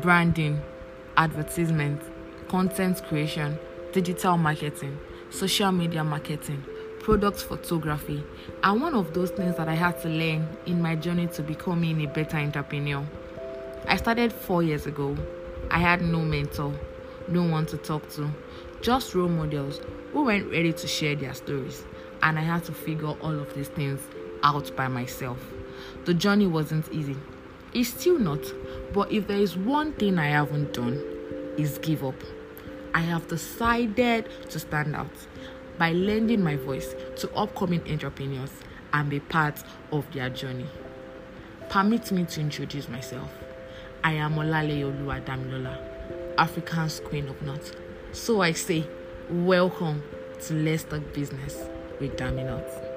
branding, advertisement, content creation, digital marketing, social media marketing, product photography, and one of those things that I had to learn in my journey to becoming a better entrepreneur. I started four years ago. I had no mentor, no one to talk to, just role models who weren't ready to share their stories, and I had to figure all of these things out by myself. The journey wasn't easy. It's still not, but if there is one thing I haven't done, is give up. I have decided to stand out by lending my voice to upcoming entrepreneurs and be part of their journey. Permit me to introduce myself. I am Olale Damilola, Africa's Queen of Nuts. So I say, welcome to Let's Talk Business with Daminot.